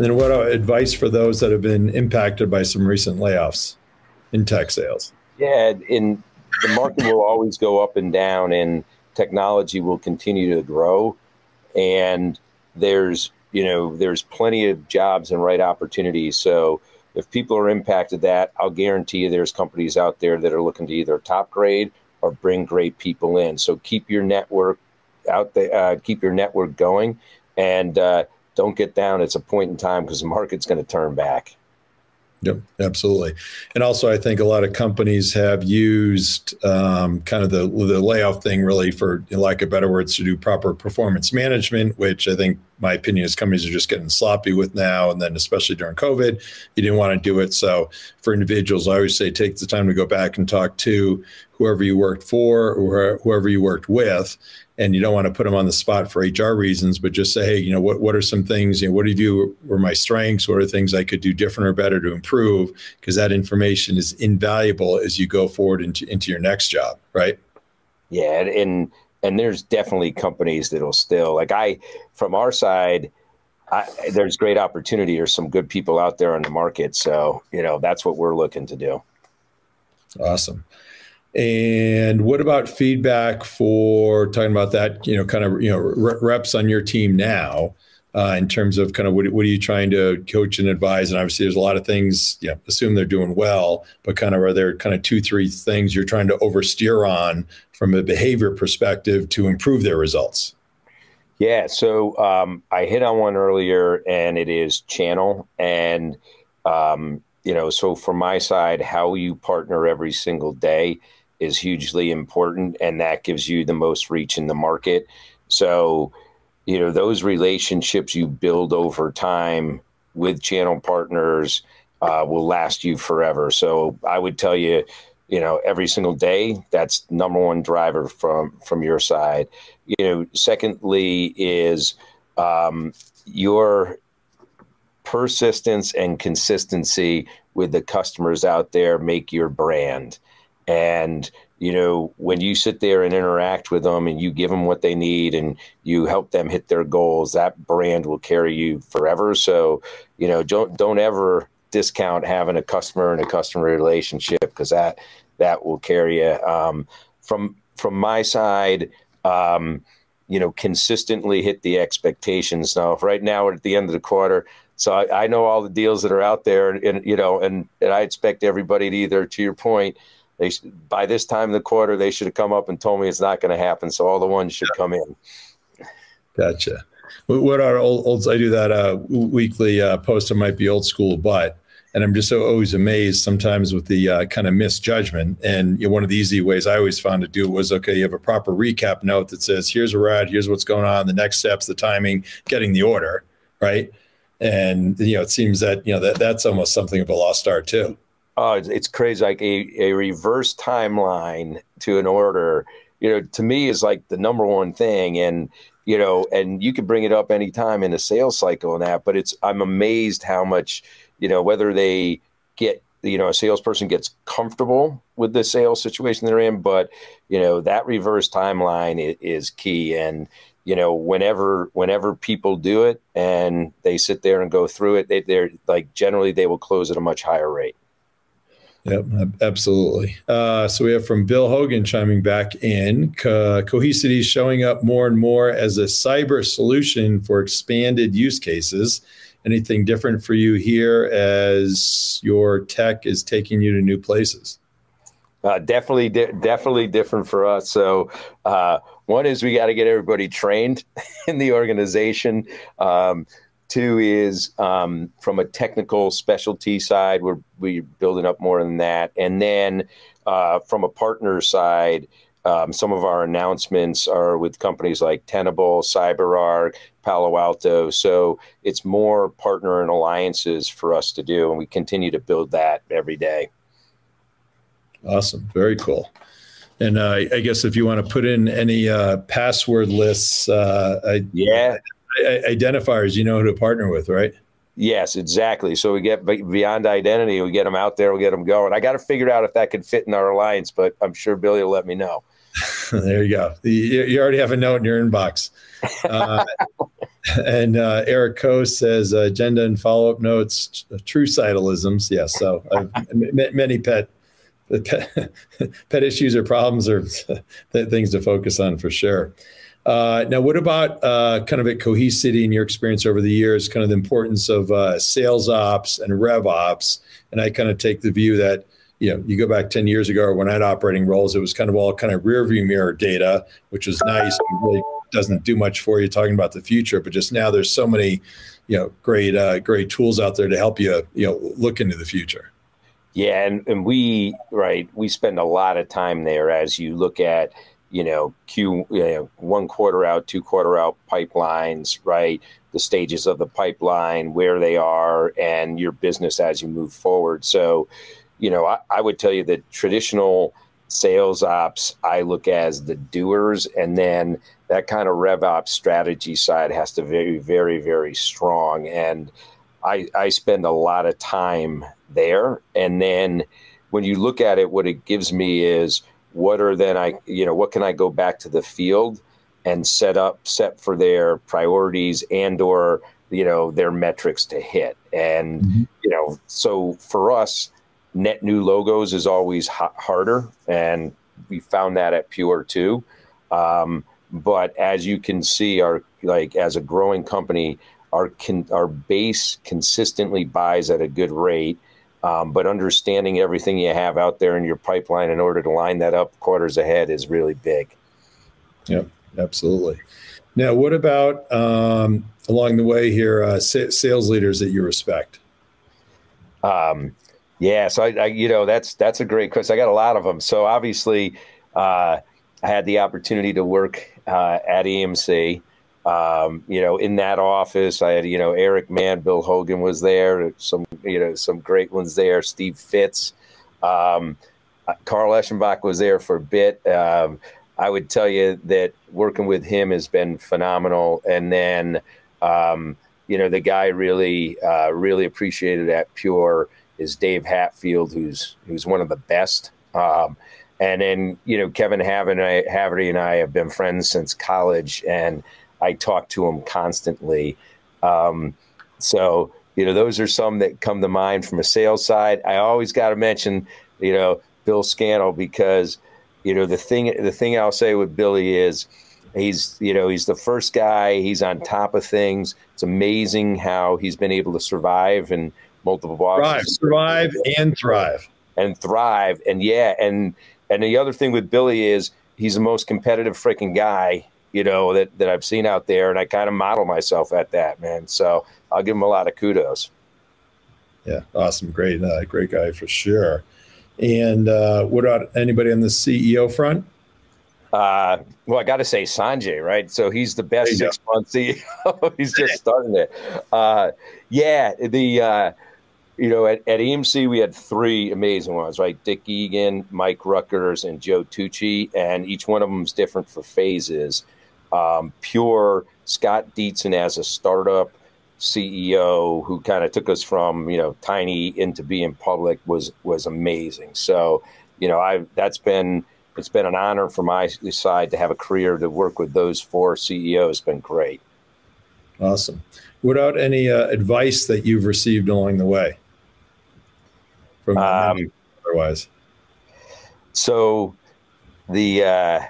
And then, what advice for those that have been impacted by some recent layoffs in tech sales? Yeah, in the market will always go up and down, and technology will continue to grow. And there's you know there's plenty of jobs and right opportunities. So if people are impacted that, I'll guarantee you there's companies out there that are looking to either top grade or bring great people in. So keep your network out there, uh, keep your network going, and uh, don't get down. It's a point in time because the market's going to turn back. Yep, absolutely. And also, I think a lot of companies have used um, kind of the, the layoff thing really for, lack of better words, to do proper performance management, which I think my opinion is companies are just getting sloppy with now. And then, especially during COVID, you didn't want to do it. So, for individuals, I always say take the time to go back and talk to whoever you worked for or whoever you worked with and you don't want to put them on the spot for HR reasons, but just say, hey, you know, what what are some things, you know, what do you were my strengths? What are things I could do different or better to improve? Because that information is invaluable as you go forward into into your next job, right? Yeah, and and there's definitely companies that'll still like I from our side. I, there's great opportunity. There's some good people out there on the market, so you know that's what we're looking to do. Awesome. And what about feedback for talking about that? You know, kind of you know reps on your team now. Uh, in terms of kind of what, what are you trying to coach and advise? And obviously, there's a lot of things. Yeah, assume they're doing well, but kind of are there kind of two, three things you're trying to oversteer on from a behavior perspective to improve their results? Yeah, so um, I hit on one earlier, and it is channel, and um, you know, so from my side, how you partner every single day is hugely important, and that gives you the most reach in the market. So, you know, those relationships you build over time with channel partners uh, will last you forever. So, I would tell you, you know, every single day, that's number one driver from from your side. You know, secondly is um, your persistence and consistency with the customers out there make your brand. And, you know, when you sit there and interact with them and you give them what they need and you help them hit their goals, that brand will carry you forever. So, you know, don't don't ever discount having a customer and a customer relationship because that that will carry you. Um, from from my side, um, you know, consistently hit the expectations. Now, right now we're at the end of the quarter, so I, I know all the deals that are out there, and, and, you know, and and I expect everybody to either, to your point, they by this time of the quarter they should have come up and told me it's not going to happen. So all the ones should come in. Gotcha. What are old, old I do that uh, weekly uh, post. It might be old school, but and I'm just so always amazed sometimes with the uh, kind of misjudgment. And you know, one of the easy ways I always found to do it was okay, you have a proper recap note that says, here's we're at, here's what's going on, the next steps, the timing, getting the order, right? And you know, it seems that you know that that's almost something of a lost art too. Oh, it's, it's crazy. Like a, a reverse timeline to an order, you know, to me is like the number one thing. And you know, and you can bring it up anytime in a sales cycle and that. But it's I'm amazed how much you know whether they get you know a salesperson gets comfortable with the sales situation they're in but you know that reverse timeline is key and you know whenever whenever people do it and they sit there and go through it they, they're like generally they will close at a much higher rate Yep, absolutely. Uh, so we have from Bill Hogan chiming back in. Co- Cohesity showing up more and more as a cyber solution for expanded use cases. Anything different for you here as your tech is taking you to new places? Uh, definitely, di- definitely different for us. So, uh, one is we got to get everybody trained in the organization. Um, two is um, from a technical specialty side, we're we're building up more than that, and then uh, from a partner side, um, some of our announcements are with companies like Tenable, CyberArk, Palo Alto. So it's more partner and alliances for us to do, and we continue to build that every day. Awesome. Very cool. And uh, I guess if you want to put in any uh, password lists, uh, yeah, identifiers, you know who to partner with, right? Yes, exactly. So we get beyond identity, we get them out there, we get them going. I got to figure out if that could fit in our alliance, but I'm sure Billy will let me know. there you go. You, you, already have a note in your inbox. Uh, and uh, Eric Coe says uh, agenda and follow up notes, true cytalisms. Yes. So many pet, pet, pet issues or problems or things to focus on for sure. Uh, now, what about uh, kind of at Cohesity in your experience over the years, kind of the importance of uh, sales ops and rev ops? And I kind of take the view that you know, you go back 10 years ago when I had operating roles, it was kind of all kind of rear view mirror data, which was nice. It really doesn't do much for you talking about the future, but just now there's so many, you know, great, uh, great tools out there to help you, you know, look into the future. Yeah. And, and we, right, we spend a lot of time there as you look at, you know, Q, you know, one quarter out, two quarter out pipelines, right? The stages of the pipeline, where they are, and your business as you move forward. So, you know, I, I would tell you that traditional sales ops I look as the doers, and then that kind of rev ops strategy side has to be very, very, very strong. And I, I spend a lot of time there. And then when you look at it, what it gives me is what are then I, you know, what can I go back to the field and set up, set for their priorities and or, you know, their metrics to hit. And, mm-hmm. you know, so for us, net new logos is always harder, and we found that at Pure too. Um, but as you can see, our like as a growing company, our con- our base consistently buys at a good rate. Um, but understanding everything you have out there in your pipeline in order to line that up quarters ahead is really big. Yep, absolutely. Now, what about um, along the way here, uh, sales leaders that you respect? Um, yeah, so I, I, you know that's that's a great question. I got a lot of them. So obviously, uh, I had the opportunity to work uh, at EMC. Um, you know, in that office, I had you know Eric Mann, Bill Hogan was there. Some you know some great ones there. Steve Fitz, um, uh, Carl Eschenbach was there for a bit. Um, I would tell you that working with him has been phenomenal. And then, um, you know, the guy really, uh, really appreciated at Pure is Dave Hatfield, who's who's one of the best. Um, and then you know Kevin Haverty and I have been friends since college, and I talk to him constantly. Um, so you know those are some that come to mind from a sales side. I always got to mention you know Bill Scannell because you know the thing the thing I'll say with Billy is he's you know he's the first guy he's on top of things it's amazing how he's been able to survive and multiple bosses. Thrive, survive, and thrive. And thrive. And yeah, and and the other thing with Billy is he's the most competitive freaking guy, you know, that, that I've seen out there. And I kind of model myself at that, man. So I'll give him a lot of kudos. Yeah, awesome. Great, uh, great guy for sure. And uh, what about anybody on the CEO front? Uh, well, I got to say Sanjay, right? So he's the best six month CEO. he's just starting it. Uh, yeah, the uh, you know, at, at EMC, we had three amazing ones, right? Dick Egan, Mike Ruettgers, and Joe Tucci, and each one of them is different for phases. Um, pure Scott Dietzen as a startup CEO who kind of took us from you know tiny into being public was was amazing. So you know, I that's been it's been an honor for my side to have a career to work with those four CEOs. It's been great. Awesome. Without any uh, advice that you've received along the way? from um, otherwise? So the uh,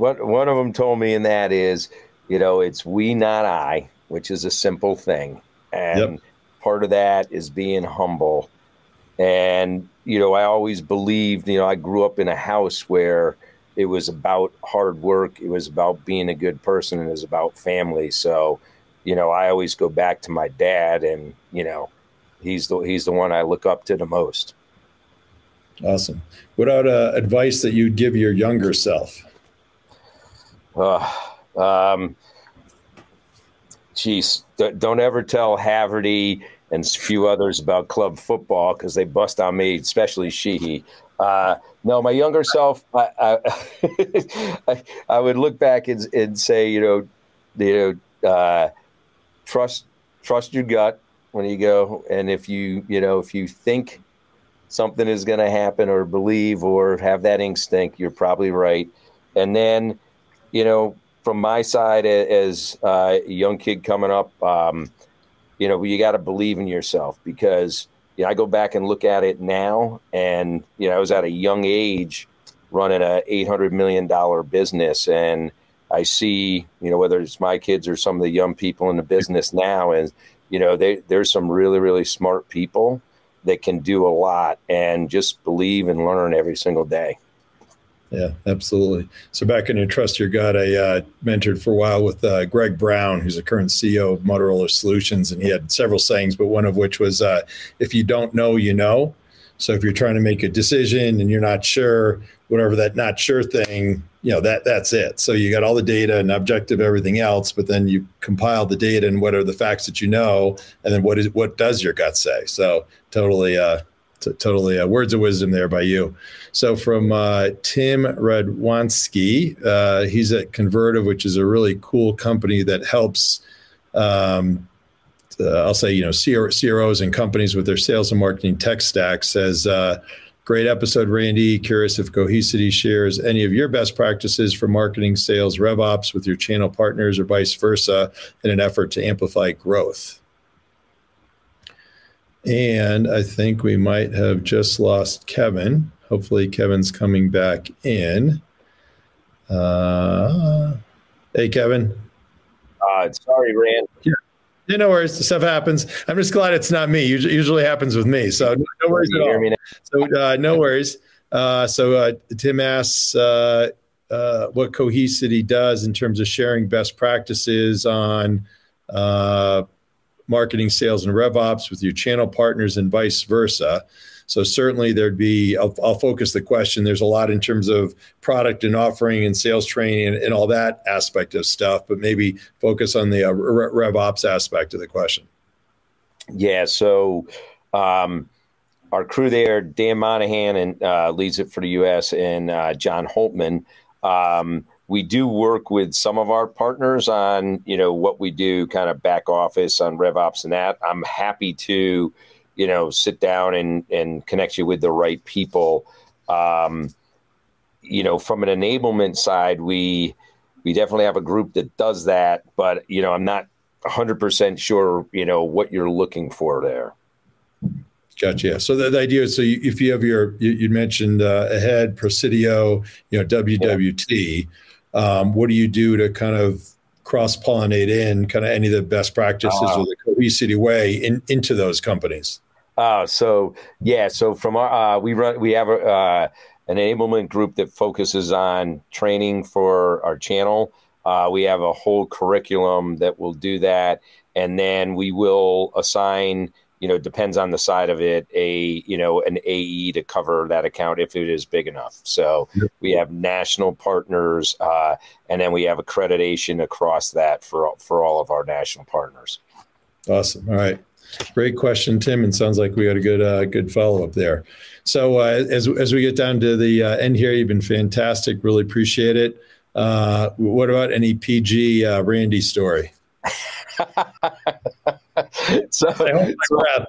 one one of them told me, and that is, you know, it's we not I, which is a simple thing, and yep. part of that is being humble. And you know, I always believed, you know, I grew up in a house where it was about hard work, it was about being a good person, and it was about family. So, you know, I always go back to my dad, and you know, he's the he's the one I look up to the most. Awesome. Without uh, advice that you'd give your younger self? Uh, um, geez, don't ever tell Haverty and a few others about club football because they bust on me, especially Sheehy. Uh, no, my younger self, I, I, I, would look back and, and say, you know, you know, uh, trust trust your gut when you go and if you you know if you think something is going to happen or believe or have that instinct, you're probably right. And then, you know, from my side as a young kid coming up, um, you know, you got to believe in yourself because you know, I go back and look at it now, and you know, I was at a young age running a eight hundred million dollar business, and I see, you know, whether it's my kids or some of the young people in the business now, and you know, they, there's some really really smart people that can do a lot, and just believe and learn every single day. Yeah, absolutely. So back in your Trust Your Gut, I uh, mentored for a while with uh, Greg Brown, who's the current CEO of Motorola Solutions, and he had several sayings, but one of which was, uh, "If you don't know, you know." So if you're trying to make a decision and you're not sure, whatever that not sure thing, you know that that's it. So you got all the data and objective everything else, but then you compile the data and what are the facts that you know, and then what is what does your gut say? So totally, uh, t- totally uh, words of wisdom there by you. So from uh, Tim Radwanski, uh, he's at Convertive, which is a really cool company that helps. Um, uh, I'll say you know CROs and companies with their sales and marketing tech stack. Says uh, great episode, Randy. Curious if Cohesity shares any of your best practices for marketing, sales, RevOps with your channel partners, or vice versa, in an effort to amplify growth. And I think we might have just lost Kevin. Hopefully, Kevin's coming back in. Uh, hey, Kevin. Uh, sorry, Rand. Yeah. yeah, no worries. Stuff happens. I'm just glad it's not me. Usually, usually happens with me. So no, no worries at all. So uh, no worries. Uh, so uh, Tim asks uh, uh, what Cohesity does in terms of sharing best practices on uh, marketing, sales, and rev ops with your channel partners and vice versa. So certainly there'd be, I'll, I'll, focus the question. There's a lot in terms of product and offering and sales training and, and all that aspect of stuff, but maybe focus on the uh, ops aspect of the question. Yeah. So um, our crew there, Dan Monahan, and uh, leads it for the U.S. and uh, John Holtman. Um, we do work with some of our partners on you know what we do, kind of back office on RevOps and that. I'm happy to you know, sit down and and connect you with the right people. Um, you know, from an enablement side, we we definitely have a group that does that, but you know, I'm not 100% sure, you know, what you're looking for there. Gotcha. So the, the idea is, so you, if you have your, you, you mentioned uh, ahead, Presidio, you know, WWT, yeah. Um, what do you do to kind of cross pollinate in kind of any of the best practices uh, or the Cohesity way in, into those companies? Uh, so yeah, so from our uh, we run we have a, uh, an enablement group that focuses on training for our channel. Uh, we have a whole curriculum that will do that, and then we will assign. You know, depends on the side of it. A you know an AE to cover that account if it is big enough. So yep. we have national partners, uh, and then we have accreditation across that for for all of our national partners. Awesome. All right. Great question, Tim. And sounds like we got a good uh, good follow up there. So uh, as as we get down to the uh, end here, you've been fantastic. Really appreciate it. Uh, what about any PG uh, Randy story? so, so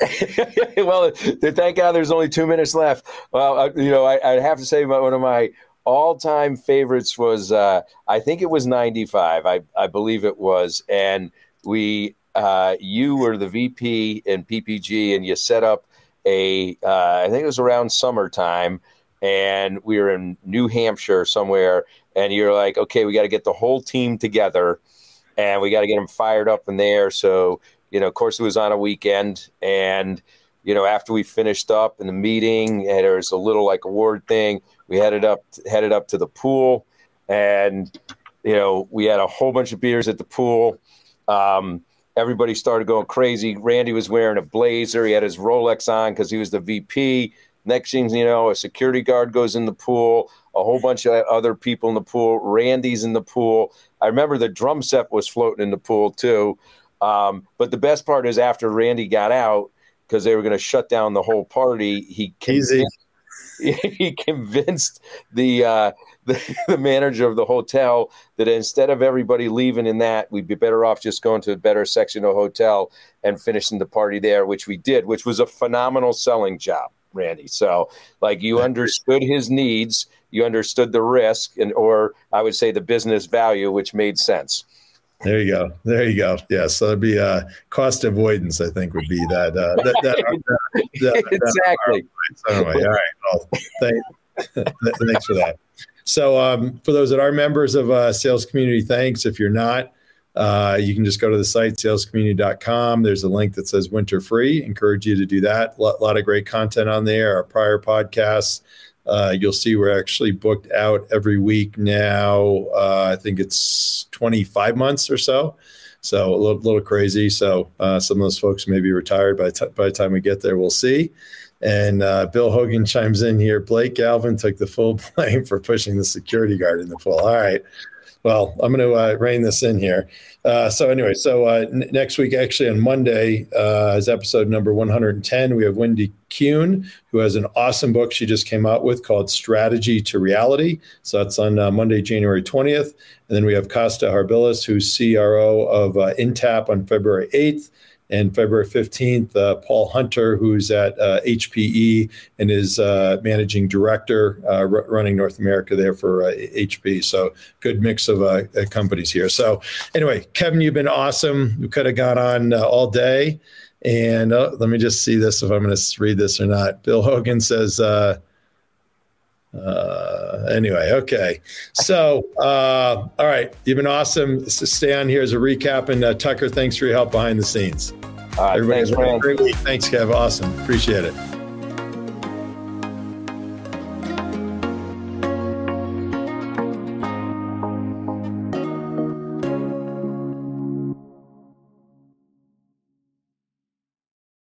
well, thank God there's only two minutes left. Well, uh, you know, I, would have to say one of my all-time favorites was uh, I think it was '95. I I believe it was, and we uh, you were the VP in PPG and you set up a, uh, I think it was around summertime, and we were in New Hampshire somewhere, and you're like, okay, we got to get the whole team together, and we got to get them fired up in there. So, you know, of course, it was on a weekend, and you know, after we finished up in the meeting, and there was a little like award thing, we headed up headed up to the pool, and you know, we had a whole bunch of beers at the pool. Um, everybody started going crazy. Randy was wearing a blazer. He had his Rolex on because he was the VP. Next thing you know, a security guard goes in the pool, a whole bunch of other people in the pool. Randy's in the pool. I remember the drum set was floating in the pool too. Um, but the best part is after Randy got out, because they were going to shut down the whole party, he convinced, he convinced the uh, the, the manager of the hotel that instead of everybody leaving in that, we'd be better off just going to a better section of hotel and finishing the party there, which we did, which was a phenomenal selling job. Randy. So, like, you understood his needs, you understood the risk, and or I would say the business value, which made sense. There you go. There you go. Yeah. So it'd be uh, cost avoidance. I think would be that. Uh, that, that, that exactly. Anyway, all right. Well, thank, thanks for that. So um, for those that are members of uh, Sales Community, thanks. If you're not, uh, you can just go to the site salescommunity.com. There's a link that says winter free. Encourage you to do that. A lot, lot of great content on there. Our prior podcasts. Uh, you'll see we're actually booked out every week now. Uh, I think it's 25 months or so. So a little, little crazy. So uh, some of those folks may be retired by, t- by the time we get there. We'll see. And uh, Bill Hogan chimes in here. Blake Galvin took the full blame for pushing the security guard in the pool. All right. Well, I'm going to uh, rein this in here. Uh, so anyway, so uh, n- next week, actually on Monday, uh, is episode number 110. We have Wendy Kuhn, who has an awesome book she just came out with called Strategy to Reality. So that's on uh, Monday, January 20th. And then we have Costa Harbilis, who's CRO of uh, Intapp on February 8th. And February 15th, uh, Paul Hunter, who's at uh, HPE and is uh, managing director uh, r- running North America there for HP. Uh, so good mix of companies here. So anyway, Kevin, you've been awesome. We could have gone on all day. And let me just see this if I'm going to read this or not. Bill Hogan says, uh, anyway, okay. So, uh, all right, you've been awesome. So stay on here as a recap. And uh, Tucker, thanks for your help behind the scenes. All right, Everybody thanks, great week. Thanks, Kev. Awesome. Appreciate it.